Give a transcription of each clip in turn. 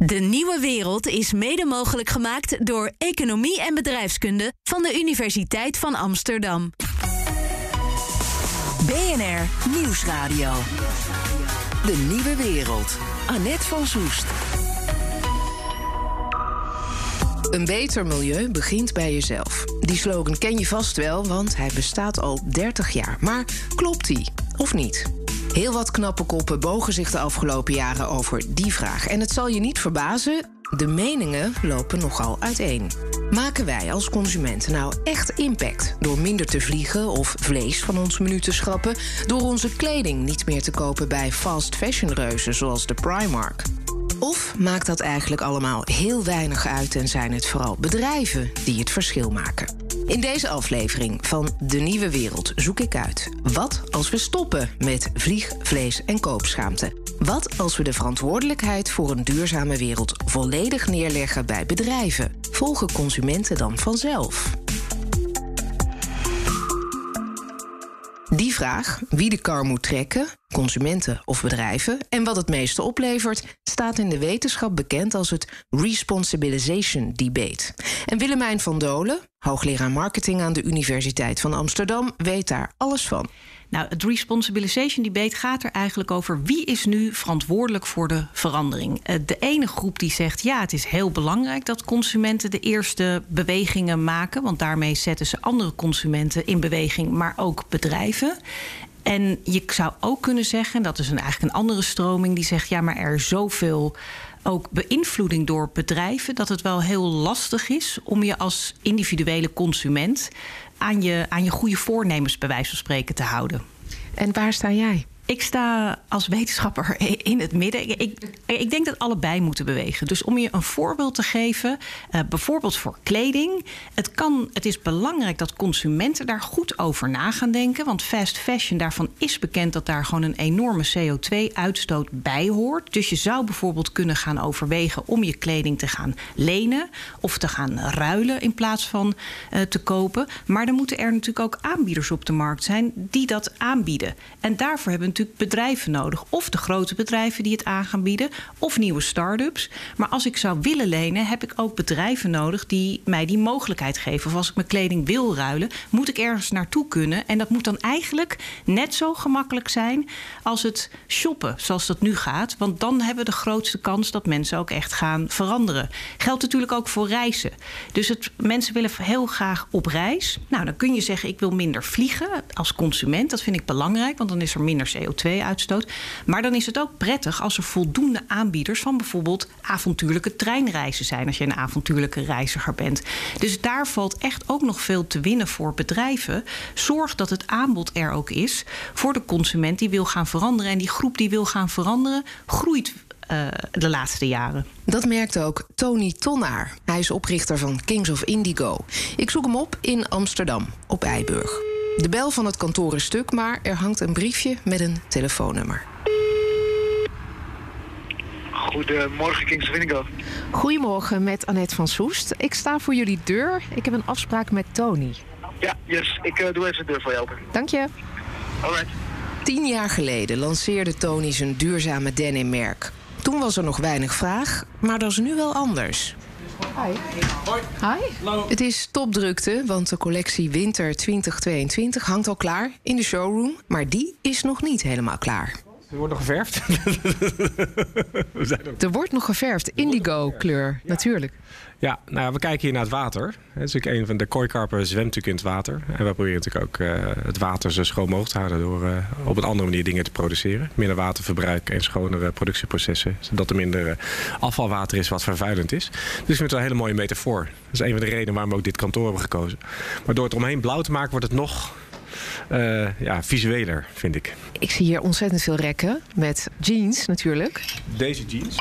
De nieuwe wereld is mede mogelijk gemaakt door Economie en Bedrijfskunde van de Universiteit van Amsterdam. BNR Nieuwsradio. De nieuwe wereld. Annette van Soest. Een beter milieu begint bij jezelf. Die slogan ken je vast wel, want hij bestaat al 30 jaar. Maar klopt die of niet? Heel wat knappe koppen bogen zich de afgelopen jaren over die vraag. En het zal je niet verbazen, de meningen lopen nogal uiteen. Maken wij als consumenten nou echt impact door minder te vliegen of vlees van ons menu te schrappen, door onze kleding niet meer te kopen bij fast fashion reuzen zoals de Primark? Of maakt dat eigenlijk allemaal heel weinig uit en zijn het vooral bedrijven die het verschil maken? In deze aflevering van De Nieuwe Wereld zoek ik uit. Wat als we stoppen met vlieg, vlees en koopschaamte? Wat als we de verantwoordelijkheid voor een duurzame wereld volledig neerleggen bij bedrijven? Volgen consumenten dan vanzelf? Die vraag, wie de kar moet trekken, consumenten of bedrijven, en wat het meeste oplevert, staat in de wetenschap bekend als het Responsibilization Debate. En Willemijn van Dolen, hoogleraar marketing aan de Universiteit van Amsterdam, weet daar alles van. Nou, het responsibilization debate gaat er eigenlijk over wie is nu verantwoordelijk voor de verandering. Eh, de ene groep die zegt ja, het is heel belangrijk dat consumenten de eerste bewegingen maken, want daarmee zetten ze andere consumenten in beweging, maar ook bedrijven. En je zou ook kunnen zeggen, dat is een, eigenlijk een andere stroming, die zegt ja, maar er is zoveel ook beïnvloeding door bedrijven dat het wel heel lastig is om je als individuele consument aan je, aan je goede voornemens, bij wijze van spreken, te houden. En waar sta jij? Ik sta als wetenschapper in het midden. Ik, ik, denk dat allebei moeten bewegen. Dus om je een voorbeeld te geven, uh, bijvoorbeeld voor kleding. Het, kan, het is belangrijk dat consumenten daar goed over na gaan denken. Want fast fashion, daarvan is bekend dat daar gewoon een enorme CO2-uitstoot bij hoort. Dus je zou bijvoorbeeld kunnen gaan overwegen om je kleding te gaan lenen of te gaan ruilen in plaats van uh, te kopen. Maar dan moeten er natuurlijk ook aanbieders op de markt zijn die dat aanbieden. En daarvoor hebben natuurlijk bedrijven nodig. Of de grote bedrijven die het aan gaan bieden, of nieuwe start-ups. Maar als ik zou willen lenen, heb ik ook bedrijven nodig die mij die mogelijkheid geven. Of als ik mijn kleding wil ruilen, moet ik ergens naartoe kunnen. En dat moet dan eigenlijk net zo gemakkelijk zijn als het shoppen, zoals dat nu gaat. Want dan hebben we de grootste kans dat mensen ook echt gaan veranderen. Geldt natuurlijk ook voor reizen. Dus het, mensen willen heel graag op reis. Nou, dan kun je zeggen: ik wil minder vliegen als consument. Dat vind ik belangrijk, want dan is er minder CO2 CO2-uitstoot. Maar dan is het ook prettig als er voldoende aanbieders van bijvoorbeeld avontuurlijke treinreizen zijn. Als je een avontuurlijke reiziger bent. Dus daar valt echt ook nog veel te winnen voor bedrijven. Zorg dat het aanbod er ook is voor de consument die wil gaan veranderen. En die groep die wil gaan veranderen, groeit uh, de laatste jaren. Dat merkt ook Tony Tonnaar. Hij is oprichter van Kings of Indigo. Ik zoek hem op in Amsterdam, op Eiburg. De bel van het kantoor is stuk, maar er hangt een briefje met een telefoonnummer. Goedemorgen, Kings. Goedemorgen, met Annette van Soest. Ik sta voor jullie deur. Ik heb een afspraak met Tony. Ja, yes. Ik uh, doe even de deur voor je open. Dank je. Alright. Tien jaar geleden lanceerde Tony zijn duurzame denimmerk. Toen was er nog weinig vraag, maar dat is nu wel anders. Hi. Hoi. Hi. Het is topdrukte, want de collectie Winter 2022 hangt al klaar in de showroom. Maar die is nog niet helemaal klaar. Er wordt nog geverfd. er wordt nog geverfd. Indigo kleur, natuurlijk. Ja, nou ja, we kijken hier naar het water. Het is natuurlijk een van de kooikarpen zwemt natuurlijk in het water. En we proberen natuurlijk ook uh, het water zo schoon mogelijk te houden... door uh, op een andere manier dingen te produceren. Minder waterverbruik en schonere productieprocessen. Zodat er minder uh, afvalwater is wat vervuilend is. Dus ik vind het een hele mooie metafoor. Dat is een van de redenen waarom we ook dit kantoor hebben gekozen. Maar door het omheen blauw te maken wordt het nog uh, ja, visueler, vind ik. Ik zie hier ontzettend veel rekken met jeans natuurlijk. Deze jeans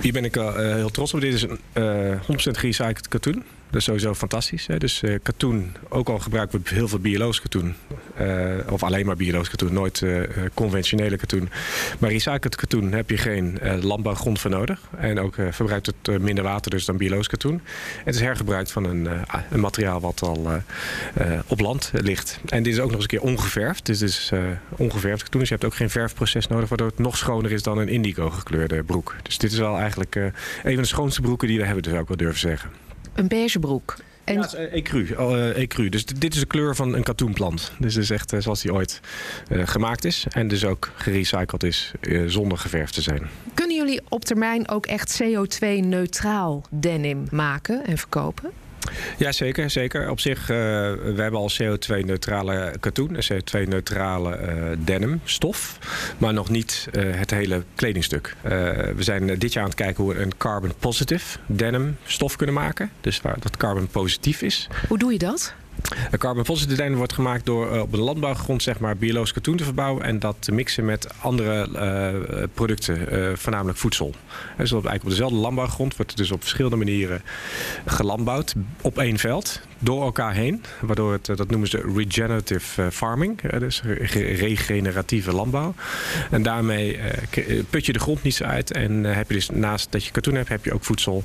Hier ben ik uh, heel trots op. Dit is een uh, 100% gerecycled katoen. Dat is sowieso fantastisch. Hè? Dus uh, katoen, ook al gebruiken we heel veel biologisch katoen. Uh, of alleen maar biologisch katoen, nooit uh, conventionele katoen. Maar recycled katoen heb je geen landbouwgrond voor nodig. En ook verbruikt het minder water dus dan biologisch katoen. Het is hergebruikt van een, een materiaal wat al op land ligt. En dit is ook nog eens een keer ongeverfd. Dus dit is ongeverfd katoen. Dus je hebt ook geen verfproces nodig, waardoor het nog schoner is dan een indigo gekleurde broek. Dus dit is wel eigenlijk een van de schoonste broeken die we hebben, dus zou ik wel durven zeggen. Een beige broek. En... Ja, ecru. Uh, ecru. Dus dit is de kleur van een katoenplant. Dus het is echt uh, zoals die ooit uh, gemaakt is. En dus ook gerecycled is zonder geverfd te zijn. Kunnen jullie op termijn ook echt CO2-neutraal denim maken en verkopen? Ja, zeker. zeker. Op zich, uh, we hebben al CO2-neutrale katoen, en CO2-neutrale uh, denim, stof. Maar nog niet het hele kledingstuk. we zijn dit jaar aan het kijken hoe we een carbon positive denim stof kunnen maken. Dus waar dat carbon positief is. Hoe doe je dat? Een carbon positive wordt gemaakt door uh, op een landbouwgrond zeg maar, biologisch katoen te verbouwen en dat te mixen met andere uh, producten, voornamelijk voedsel. Dus op, eigenlijk op dezelfde landbouwgrond wordt dus op verschillende manieren gelandbouwd op één veld door elkaar heen. Waardoor het, dat noemen ze regenerative farming, dus regeneratieve landbouw. En daarmee put je de grond niet zo uit en heb je dus naast dat je katoen hebt, heb je ook voedsel.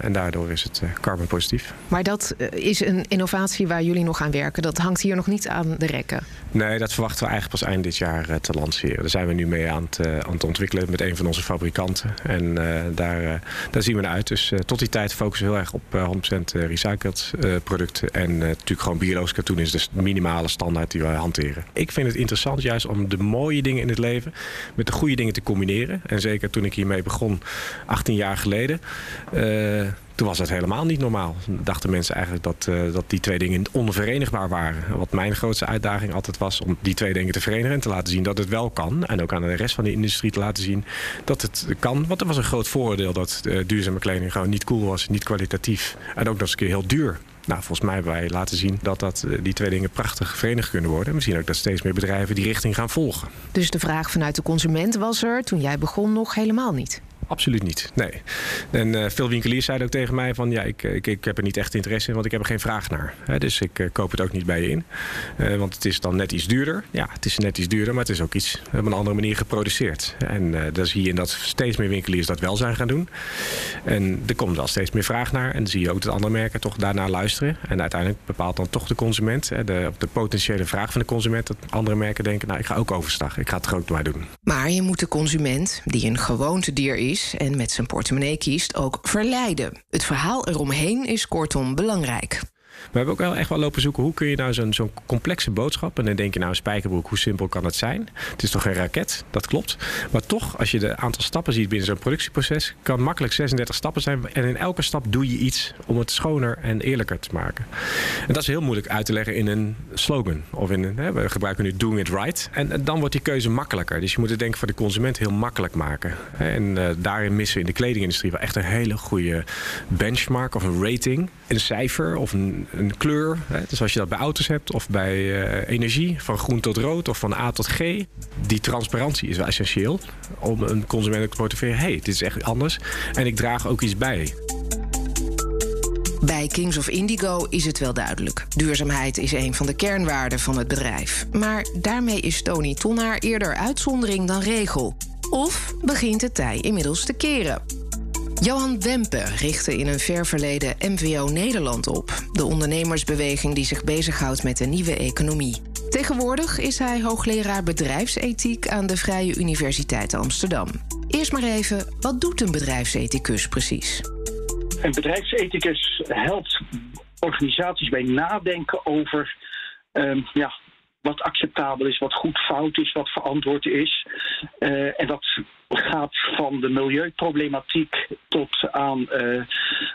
en daardoor is het carbon positief. Maar dat is een innovatie waar jullie nog aan werken. Dat hangt hier nog niet aan de rekken. Nee, dat verwachten we eigenlijk pas eind dit jaar uh, te lanceren. Daar zijn we nu mee aan het, uh, aan het ontwikkelen met een van onze fabrikanten. En uh, daar, daar zien we naar uit. Dus tot die tijd focussen we heel erg op 100% recycled producten. En natuurlijk gewoon biologisch katoen is de minimale standaard die we hanteren. Ik vind het interessant juist om de mooie dingen in het leven met de goede dingen te combineren. En zeker toen ik hiermee begon, 18 jaar geleden toen was het helemaal niet normaal. Dachten mensen eigenlijk dat, uh, dat die twee dingen onverenigbaar waren. Wat mijn grootste uitdaging altijd was om die twee dingen te verenigen en te laten zien dat het wel kan. En ook aan de rest van de industrie te laten zien dat het kan. Want er was een groot vooroordeel dat uh, duurzame kleding gewoon niet cool was, niet kwalitatief. En ook nog eens een keer heel duur. Nou, volgens mij hebben wij laten zien dat, dat uh, die twee dingen prachtig verenigd kunnen worden. We zien ook dat steeds meer bedrijven die richting gaan volgen. Dus de vraag vanuit de consument was er toen jij begon nog helemaal niet? Absoluut niet, nee. En uh, veel winkeliers zeiden ook tegen mij van... ja, ik, ik, ik heb er niet echt interesse in, want ik heb er geen vraag naar. He, dus ik uh, koop het ook niet bij je in. Uh, want het is dan net iets duurder. Ja, het is net iets duurder, maar het is ook iets op een andere manier geproduceerd. En daar zie je dat steeds meer winkeliers dat wel zijn gaan doen. En er komt wel steeds meer vraag naar. En dan zie je ook dat andere merken toch daarnaar luisteren. En uiteindelijk bepaalt dan toch de consument... Hè, de, de potentiële vraag van de consument... dat andere merken denken, nou, ik ga ook overstag. Ik ga het ook maar doen. Maar je moet de consument, die een gewoontedier is en met zijn portemonnee kiest, ook verleiden. Het verhaal eromheen is kortom belangrijk. We hebben ook wel echt wel lopen zoeken hoe kun je nou zo'n zo'n complexe boodschap. En dan denk je nou, een spijkerbroek, hoe simpel kan het zijn? Het is toch geen raket, dat klopt. Maar toch, als je de aantal stappen ziet binnen zo'n productieproces, kan makkelijk 36 stappen zijn. En in elke stap doe je iets om het schoner en eerlijker te maken. En dat is heel moeilijk uit te leggen in een slogan. Of in een, hè, we gebruiken nu doing it right. En dan wordt die keuze makkelijker. Dus je moet het denk ik voor de consument heel makkelijk maken. En uh, daarin missen we in de kledingindustrie wel echt een hele goede benchmark of een rating. Een cijfer of een een kleur. Hè, dus als je dat bij auto's hebt of bij uh, energie, van groen tot rood of van A tot G. Die transparantie is wel essentieel om een consument te motiveren. Hey, dit is echt anders en ik draag ook iets bij. Bij Kings of Indigo is het wel duidelijk. Duurzaamheid is een van de kernwaarden van het bedrijf. Maar daarmee is Tony Tonnaar eerder uitzondering dan regel. Of begint het tij inmiddels te keren? Johan Wempe richtte in een ver verleden MVO Nederland op, de ondernemersbeweging die zich bezighoudt met de nieuwe economie. Tegenwoordig is hij hoogleraar bedrijfsethiek aan de Vrije Universiteit Amsterdam. Eerst maar even, wat doet een bedrijfsethicus precies? Een bedrijfsethicus helpt organisaties bij nadenken over um, ja, wat acceptabel is, wat goed fout is, wat verantwoord is. Uh, en dat gaat van de milieuproblematiek tot aan uh,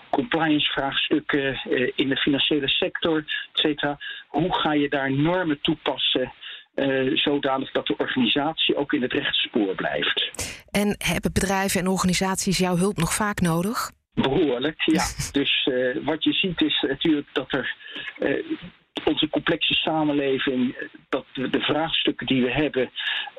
compliance-vraagstukken uh, in de financiële sector, et cetera. Hoe ga je daar normen toepassen? Uh, zodanig dat de organisatie ook in het rechtspoor blijft. En hebben bedrijven en organisaties jouw hulp nog vaak nodig? Behoorlijk, ja. dus wat je ziet is natuurlijk dat er onze complexe samenleving, dat de vraagstukken die we hebben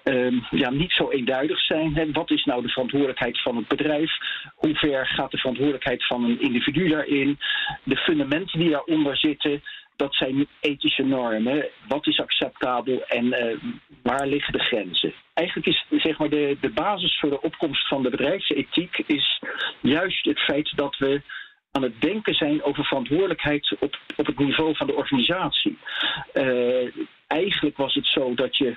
ehm, ja, niet zo eenduidig zijn. Wat is nou de verantwoordelijkheid van het bedrijf? Hoe ver gaat de verantwoordelijkheid van een individu daarin? De fundamenten die daaronder zitten, dat zijn ethische normen. Wat is acceptabel en uh, waar liggen de grenzen? Eigenlijk is zeg maar, de, de basis voor de opkomst van de bedrijfsethiek is juist het feit dat we aan het denken zijn over verantwoordelijkheid op, op het niveau van de organisatie. Uh, eigenlijk was het zo dat je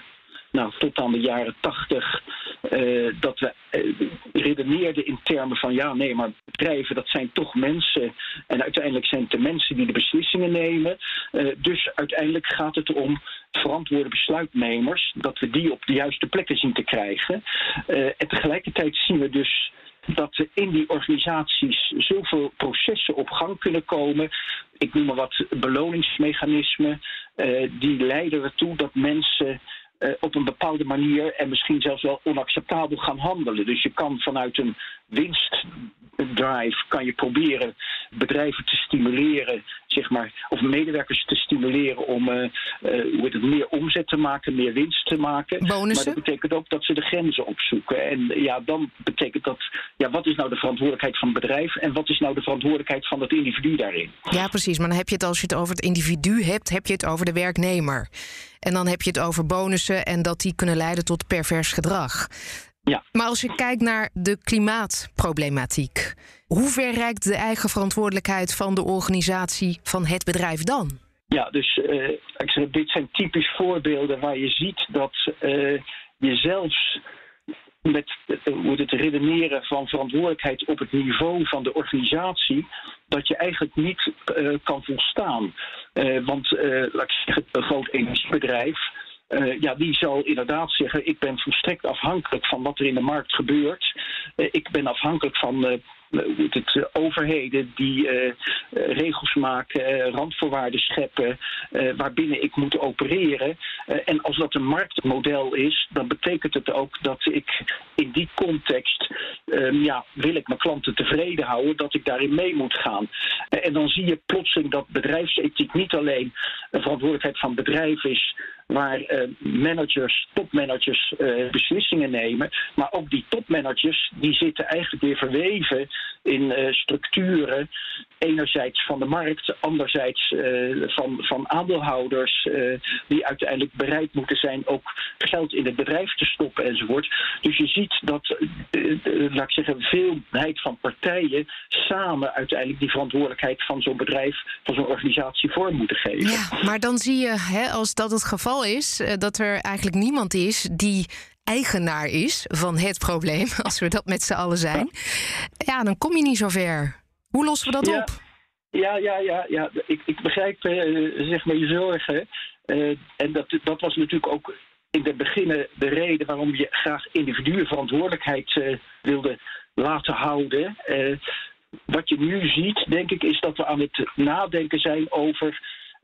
nou, tot aan de jaren tachtig, uh, dat we uh, redeneerden in termen van ja, nee, maar bedrijven, dat zijn toch mensen. En uiteindelijk zijn het de mensen die de beslissingen nemen. Dus uiteindelijk gaat het om verantwoorde besluitnemers, dat we die op de juiste plekken zien te krijgen. en tegelijkertijd zien we dus dat er in die organisaties zoveel processen op gang kunnen komen. Ik noem maar wat beloningsmechanismen. Uh, die leiden ertoe dat mensen uh, op een bepaalde manier en misschien zelfs wel onacceptabel gaan handelen. Dus je kan vanuit een winstdrive kan je proberen bedrijven te stimuleren, zeg maar, of medewerkers te stimuleren om uh, uh, het, meer omzet te maken, meer winst te maken. Bonussen? Maar dat betekent ook dat ze de grenzen opzoeken. En ja, dan betekent dat, ja, wat is nou de verantwoordelijkheid van het bedrijf en wat is nou de verantwoordelijkheid van het individu daarin? Ja, precies. Maar dan heb je het als je het over het individu hebt, heb je het over de werknemer. En dan heb je het over bonussen en dat die kunnen leiden tot pervers gedrag. Ja. Maar als je kijkt naar de klimaatproblematiek, hoe ver reikt de eigen verantwoordelijkheid van de organisatie van het bedrijf dan? Ja, dus uh, ik zeg, dit zijn typisch voorbeelden waar je ziet dat uh, je zelfs met uh, het redeneren van verantwoordelijkheid op het niveau van de organisatie, dat je eigenlijk niet kan volstaan. want laat ik zeggen, een groot energiebedrijf ja, die zal inderdaad zeggen: ik ben volstrekt afhankelijk van wat er in de markt gebeurt. Ik ben afhankelijk van het, overheden die regels maken, randvoorwaarden scheppen, waarbinnen ik moet opereren. en als dat een marktmodel is, dan betekent het ook dat ik in die context, ja, wil ik mijn klanten tevreden houden, dat ik daarin mee moet gaan. en dan zie je plotseling dat bedrijfsethiek niet alleen een verantwoordelijkheid van bedrijf is waar managers, topmanagers beslissingen nemen. Maar ook die topmanagers die zitten eigenlijk weer verweven in uh, structuren. Enerzijds van de markt, anderzijds van, van aandeelhouders die uiteindelijk bereid moeten zijn ook geld in het bedrijf te stoppen enzovoort. Dus je ziet dat, laat ik zeggen, veelheid van partijen samen uiteindelijk die verantwoordelijkheid van zo'n bedrijf, van zo'n organisatie vorm moeten geven. Ja, maar dan zie je, hè, als dat het geval is dat er eigenlijk niemand is die eigenaar is van het probleem, als we dat met z'n allen zijn, ja, dan kom je niet zo ver. Hoe lossen we dat ja, op? Ja, ja, ja, ja. Ik, ik begrijp uh, zeg maar je zorgen. Uh, en dat, dat was natuurlijk ook in het begin de reden waarom je graag individuen verantwoordelijkheid wilde laten houden. wat je nu ziet, denk ik, is dat we aan het nadenken zijn over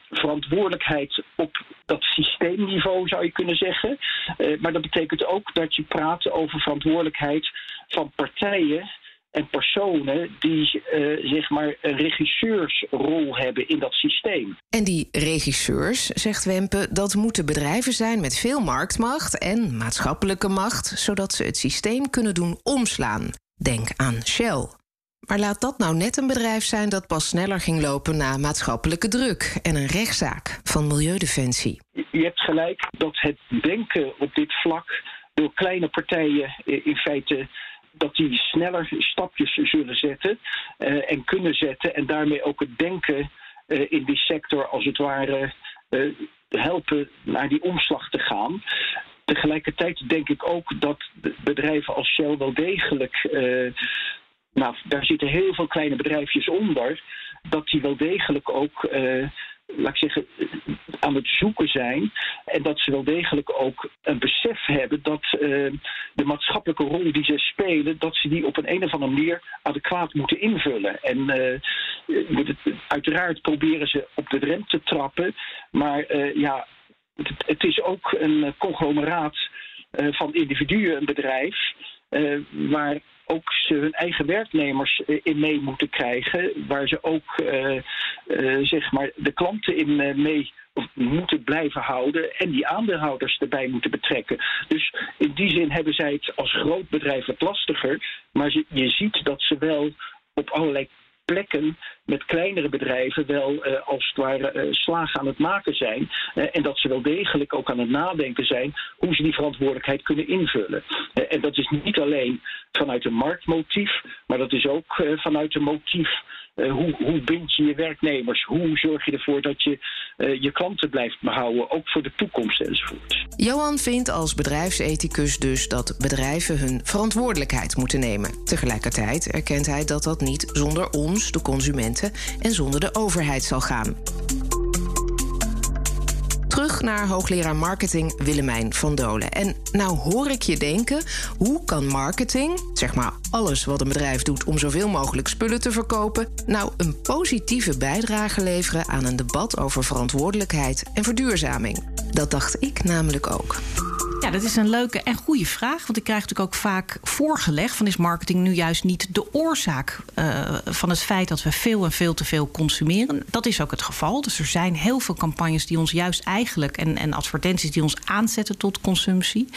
verantwoordelijkheid op dat systeemniveau, zou je kunnen zeggen. Uh, maar dat betekent ook dat je praat over verantwoordelijkheid van partijen en personen die uh, zeg maar een regisseursrol hebben in dat systeem. En die regisseurs, zegt Wempe, dat moeten bedrijven zijn met veel marktmacht en maatschappelijke macht, zodat ze het systeem kunnen doen omslaan. Denk aan Shell. Maar laat dat nou net een bedrijf zijn dat pas sneller ging lopen na maatschappelijke druk en een rechtszaak van Milieudefensie. Je hebt gelijk dat het denken op dit vlak door kleine partijen in feite dat die sneller stapjes zullen zetten uh, en kunnen zetten en daarmee ook het denken uh, in die sector als het ware helpen naar die omslag te gaan. Tegelijkertijd denk ik ook dat bedrijven als Shell wel degelijk nou, daar zitten heel veel kleine bedrijfjes onder. Dat die wel degelijk ook, uh, laat ik zeggen, aan het zoeken zijn. En dat ze wel degelijk ook een besef hebben dat uh, de maatschappelijke rol die ze spelen, dat ze die op een, een of andere manier adequaat moeten invullen. En uiteraard proberen ze op de rem te trappen. Maar ja, het, het, is ook een conglomeraat van individuen, een bedrijf. waar ook ze hun eigen werknemers in mee moeten krijgen. Waar ze ook zeg maar de klanten in mee moeten blijven houden en die aandeelhouders erbij moeten betrekken. Dus in die zin hebben zij het als groot bedrijf wat lastiger. Maar je ziet dat ze wel op allerlei plekken met kleinere bedrijven wel uh, als het ware uh, slagen aan het maken zijn. Uh, en dat ze wel degelijk ook aan het nadenken zijn hoe ze die verantwoordelijkheid kunnen invullen. en dat is niet alleen vanuit een marktmotief, maar dat is ook vanuit een motief hoe, hoe, bind je je werknemers? Hoe zorg je ervoor dat je je klanten blijft behouden, ook voor de toekomst enzovoort? Johan vindt als bedrijfsethicus dus dat bedrijven hun verantwoordelijkheid moeten nemen. Tegelijkertijd erkent hij dat dat niet zonder ons, de en zonder de overheid zal gaan. Terug naar hoogleraar marketing Willemijn van Dolen. En nou hoor ik je denken, hoe kan marketing, zeg maar alles wat een bedrijf doet om zoveel mogelijk spullen te verkopen, nou een positieve bijdrage leveren aan een debat over verantwoordelijkheid en verduurzaming? Dat dacht ik namelijk ook. Ja, dat is een leuke en goede vraag. Want ik krijg natuurlijk ook vaak voorgelegd: van is marketing nu juist niet de oorzaak uh, van het feit dat we veel en veel te veel consumeren? Dat is ook het geval. Dus er zijn heel veel campagnes die ons juist eigenlijk en, en advertenties die ons aanzetten tot consumptie.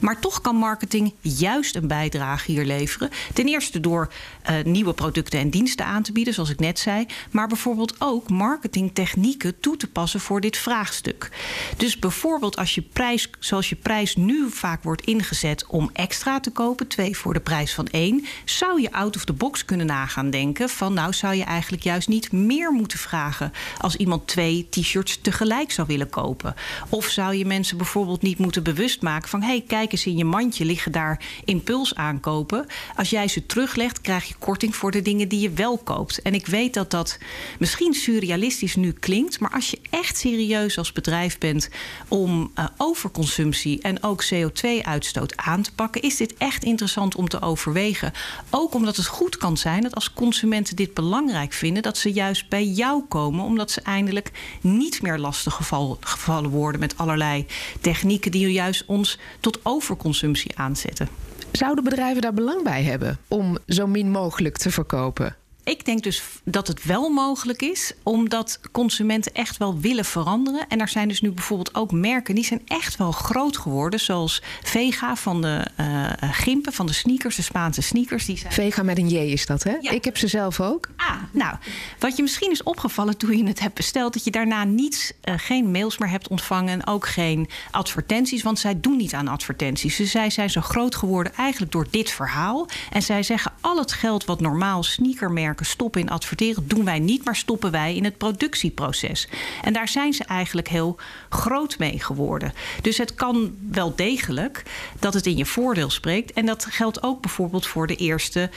Maar toch kan marketing juist een bijdrage hier leveren. Ten eerste door uh, nieuwe producten en diensten aan te bieden, zoals ik net zei. Maar bijvoorbeeld ook marketingtechnieken toe te passen voor dit vraagstuk. Dus bijvoorbeeld als je prijs, zoals je prijs nu vaak wordt ingezet om extra te kopen, twee voor de prijs van één, zou je out of the box kunnen nagaan denken van nou zou je eigenlijk juist niet meer moeten vragen als iemand twee t-shirts tegelijk zou willen kopen. Of zou je mensen bijvoorbeeld niet moeten bewust maken van hé, hey, kijk eens in je mandje liggen daar impuls aankopen. Als jij ze teruglegt, krijg je korting voor de dingen die je wel koopt. En ik weet dat dat misschien surrealistisch nu klinkt, maar als je echt serieus als bedrijf bent om uh, overconsumptie en ook CO2-uitstoot aan te pakken, is dit echt interessant om te overwegen. Ook omdat het goed kan zijn dat als consumenten dit belangrijk vinden, dat ze juist bij jou komen, omdat ze eindelijk niet meer lastig geval, gevallen worden met allerlei technieken die juist ons tot overconsumptie aanzetten. Zouden bedrijven daar belang bij hebben om zo min mogelijk te verkopen? Ik denk dus dat het wel mogelijk is, omdat consumenten echt wel willen veranderen. En er zijn dus nu bijvoorbeeld ook merken die zijn echt wel groot geworden, zoals Vega van de uh, gimpen, van de sneakers, de Spaanse sneakers. Die zijn... Vega met een J is dat, hè? Ja. Ik heb ze zelf ook. Ah, nou, wat je misschien is opgevallen toen je het hebt besteld, dat je daarna niets, uh, geen mails meer hebt ontvangen en ook geen advertenties, want zij doen niet aan advertenties. Dus zij zijn zo groot geworden eigenlijk door dit verhaal. En zij zeggen al het geld wat normaal sneakermerken stoppen in adverteren, doen wij niet, maar stoppen wij in het productieproces. En daar zijn ze eigenlijk heel groot mee geworden. Dus het kan wel degelijk dat het in je voordeel spreekt. En dat geldt ook bijvoorbeeld voor de eerste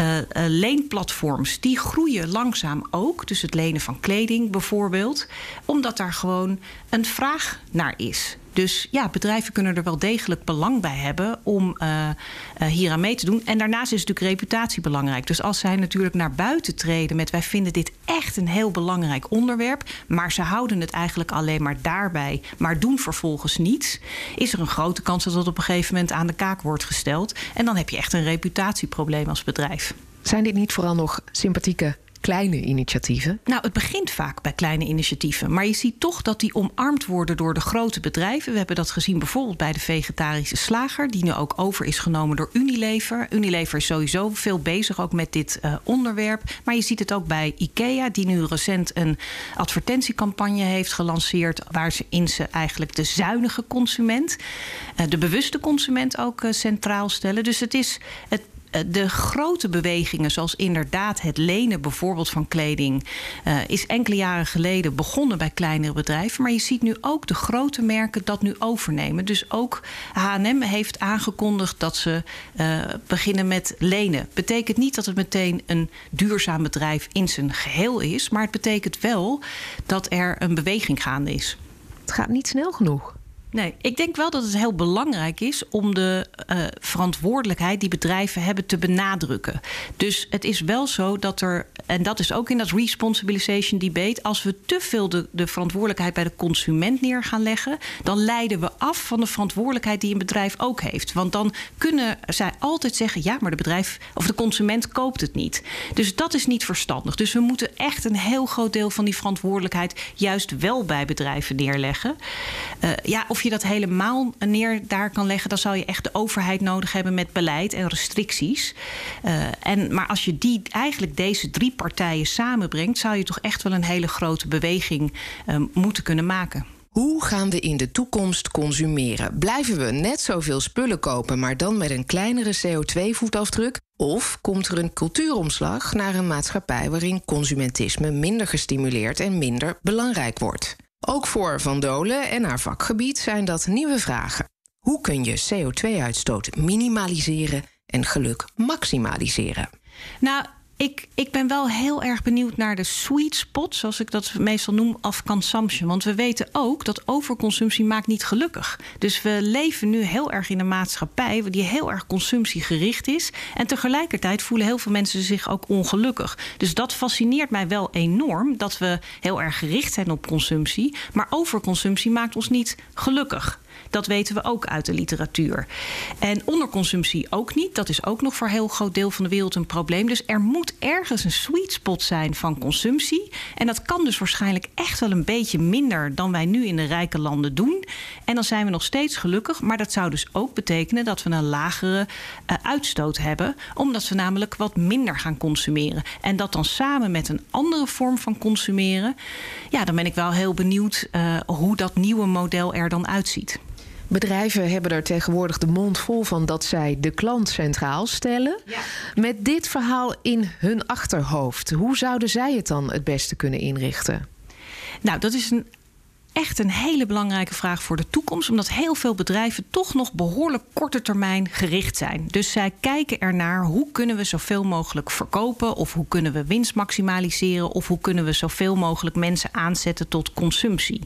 uh, uh, leenplatforms. Die groeien langzaam ook. Dus het lenen van kleding bijvoorbeeld. Omdat daar gewoon een vraag naar is. Dus ja, bedrijven kunnen er wel degelijk belang bij hebben om uh, hier aan mee te doen. En daarnaast is natuurlijk reputatie belangrijk. Dus als zij natuurlijk naar buiten treden met wij vinden dit echt een heel belangrijk onderwerp, maar ze houden het eigenlijk alleen maar daarbij, maar doen vervolgens niets, is er een grote kans dat dat op een gegeven moment aan de kaak wordt gesteld. En dan heb je echt een reputatieprobleem als bedrijf. Zijn dit niet vooral nog sympathieke kleine initiatieven? Nou, het begint vaak bij kleine initiatieven. Maar je ziet toch dat die omarmd worden door de grote bedrijven. We hebben dat gezien bijvoorbeeld bij de vegetarische slager, die nu ook over is genomen door Unilever. Unilever is sowieso veel bezig ook met dit uh, onderwerp. Maar je ziet het ook bij IKEA, die nu recent een advertentiecampagne heeft gelanceerd. Waar ze in ze eigenlijk de zuinige consument, uh, de bewuste consument ook uh, centraal stellen. Dus het is het de grote bewegingen, zoals inderdaad het lenen bijvoorbeeld van kleding, uh, is enkele jaren geleden begonnen bij kleinere bedrijven. Maar je ziet nu ook de grote merken dat nu overnemen. Dus ook HM heeft aangekondigd dat ze uh, beginnen met lenen. Betekent niet dat het meteen een duurzaam bedrijf in zijn geheel is, maar het betekent wel dat er een beweging gaande is. Het gaat niet snel genoeg. Nee, ik denk wel dat het heel belangrijk is om de uh, verantwoordelijkheid die bedrijven hebben te benadrukken. Dus het is wel zo dat er en dat is ook in dat responsibilization debate. Als we te veel de, de verantwoordelijkheid bij de consument neer gaan leggen, dan leiden we af van de verantwoordelijkheid die een bedrijf ook heeft. Want dan kunnen zij altijd zeggen: ja, maar de bedrijf of de consument koopt het niet. Dus dat is niet verstandig. Dus we moeten echt een heel groot deel van die verantwoordelijkheid juist wel bij bedrijven neerleggen. Uh, ja, of je dat helemaal neer daar kan leggen, dan zou je echt de overheid nodig hebben met beleid en restricties. Uh, en, maar als je die eigenlijk deze drie partijen samenbrengt, zou je toch echt wel een hele grote beweging uh, moeten kunnen maken. Hoe gaan we in de toekomst consumeren? Blijven we net zoveel spullen kopen, maar dan met een kleinere CO2-voetafdruk? Of komt er een cultuuromslag naar een maatschappij waarin consumentisme minder gestimuleerd en minder belangrijk wordt? Ook voor Van Dolen en haar vakgebied zijn dat nieuwe vragen. Hoe kun je CO2-uitstoot minimaliseren en geluk maximaliseren? Nou, ik, ik ben wel heel erg benieuwd naar de sweet spot, zoals ik dat meestal noem, of consumption. Want we weten ook dat overconsumptie maakt niet gelukkig. Dus we leven nu heel erg in een maatschappij die heel erg consumptiegericht is. En tegelijkertijd voelen heel veel mensen zich ook ongelukkig. Dus dat fascineert mij wel enorm, dat we heel erg gericht zijn op consumptie. Maar overconsumptie maakt ons niet gelukkig. Dat weten we ook uit de literatuur. En onderconsumptie ook niet. Dat is ook nog voor een heel groot deel van de wereld een probleem. Dus er moet ergens een sweet spot zijn van consumptie. En dat kan dus waarschijnlijk echt wel een beetje minder dan wij nu in de rijke landen doen. En dan zijn we nog steeds gelukkig. Maar dat zou dus ook betekenen dat we een lagere uh, uitstoot hebben. Omdat we namelijk wat minder gaan consumeren. En dat dan samen met een andere vorm van consumeren. Ja, dan ben ik wel heel benieuwd uh, hoe dat nieuwe model er dan uitziet. Bedrijven hebben er tegenwoordig de mond vol van dat zij de klant centraal stellen. Ja. Met dit verhaal in hun achterhoofd, hoe zouden zij het dan het beste kunnen inrichten? Nou, dat is een echt een hele belangrijke vraag voor de toekomst. Omdat heel veel bedrijven toch nog behoorlijk korte termijn gericht zijn. Dus zij kijken ernaar hoe kunnen we zoveel mogelijk verkopen. Of hoe kunnen we winst maximaliseren. Of hoe kunnen we zoveel mogelijk mensen aanzetten tot consumptie.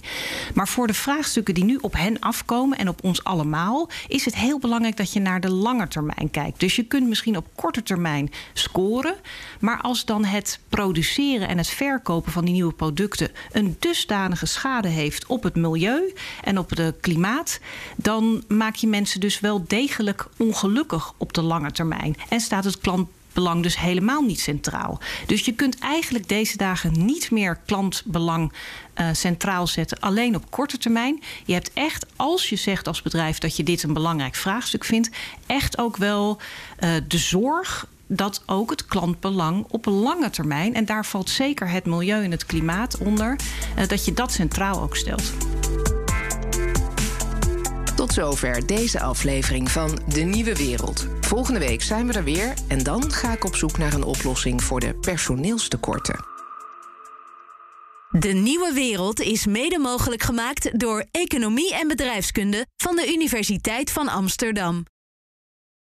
Maar voor de vraagstukken die nu op hen afkomen en op ons allemaal. Is het heel belangrijk dat je naar de lange termijn kijkt. Dus je kunt misschien op korte termijn scoren. Maar als dan het produceren en het verkopen van die nieuwe producten een dusdanige schade heeft op het milieu en op het klimaat, dan maak je mensen dus wel degelijk ongelukkig op de lange termijn. En staat het klantbelang dus helemaal niet centraal. Dus je kunt eigenlijk deze dagen niet meer klantbelang uh, centraal zetten, alleen op korte termijn. Je hebt echt, als je zegt als bedrijf dat je dit een belangrijk vraagstuk vindt, echt ook wel uh, de zorg dat ook het klantbelang op een lange termijn, en daar valt zeker het milieu en het klimaat onder, uh, dat je dat centraal ook stelt. Tot zover deze aflevering van De Nieuwe Wereld. Volgende week zijn we er weer en dan ga ik op zoek naar een oplossing voor de personeelstekorten. De Nieuwe Wereld is mede mogelijk gemaakt door Economie en Bedrijfskunde van de Universiteit van Amsterdam.